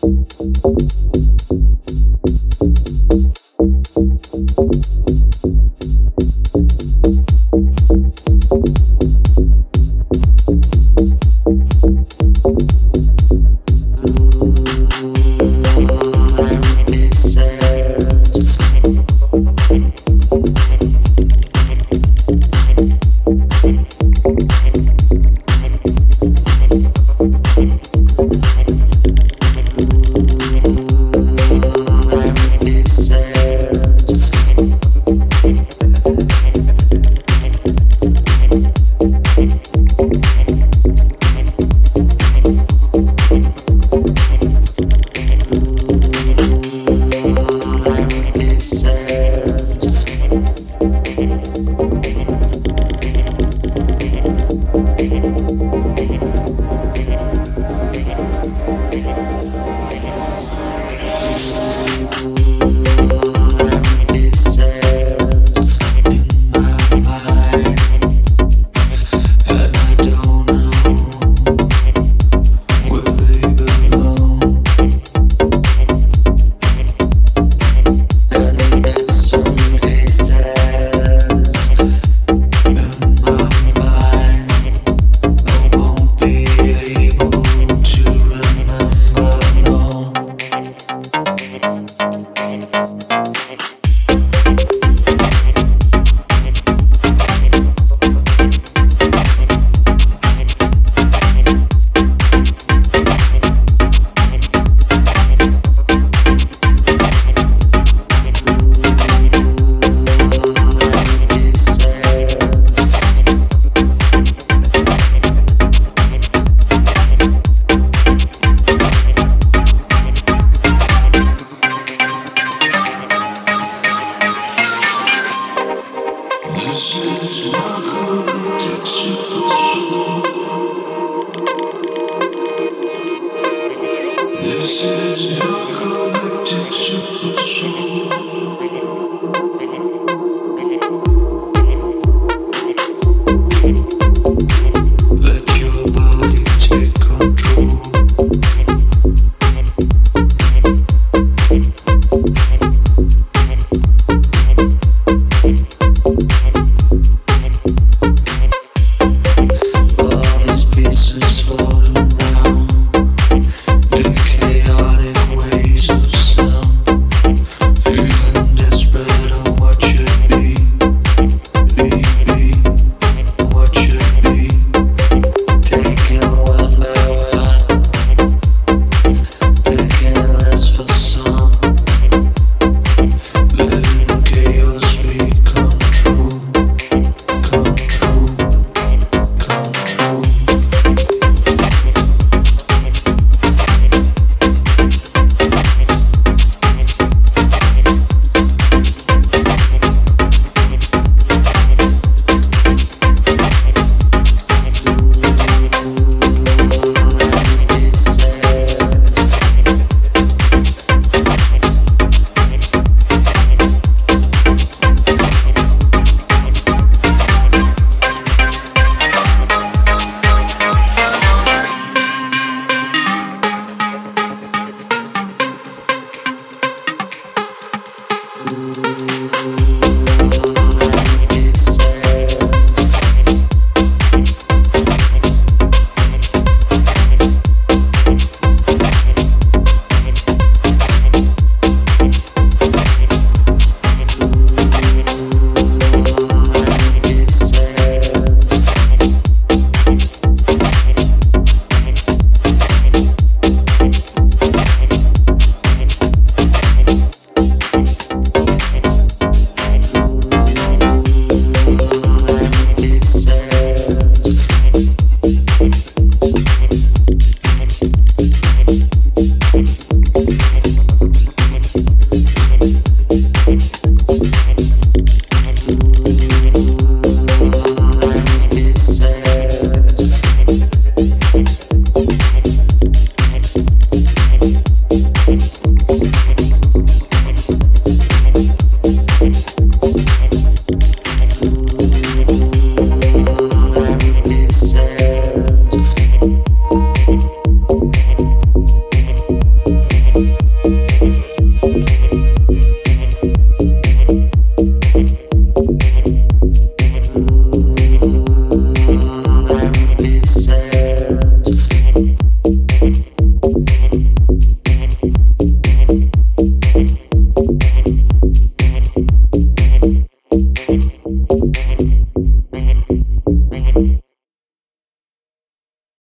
Collective soul. This is.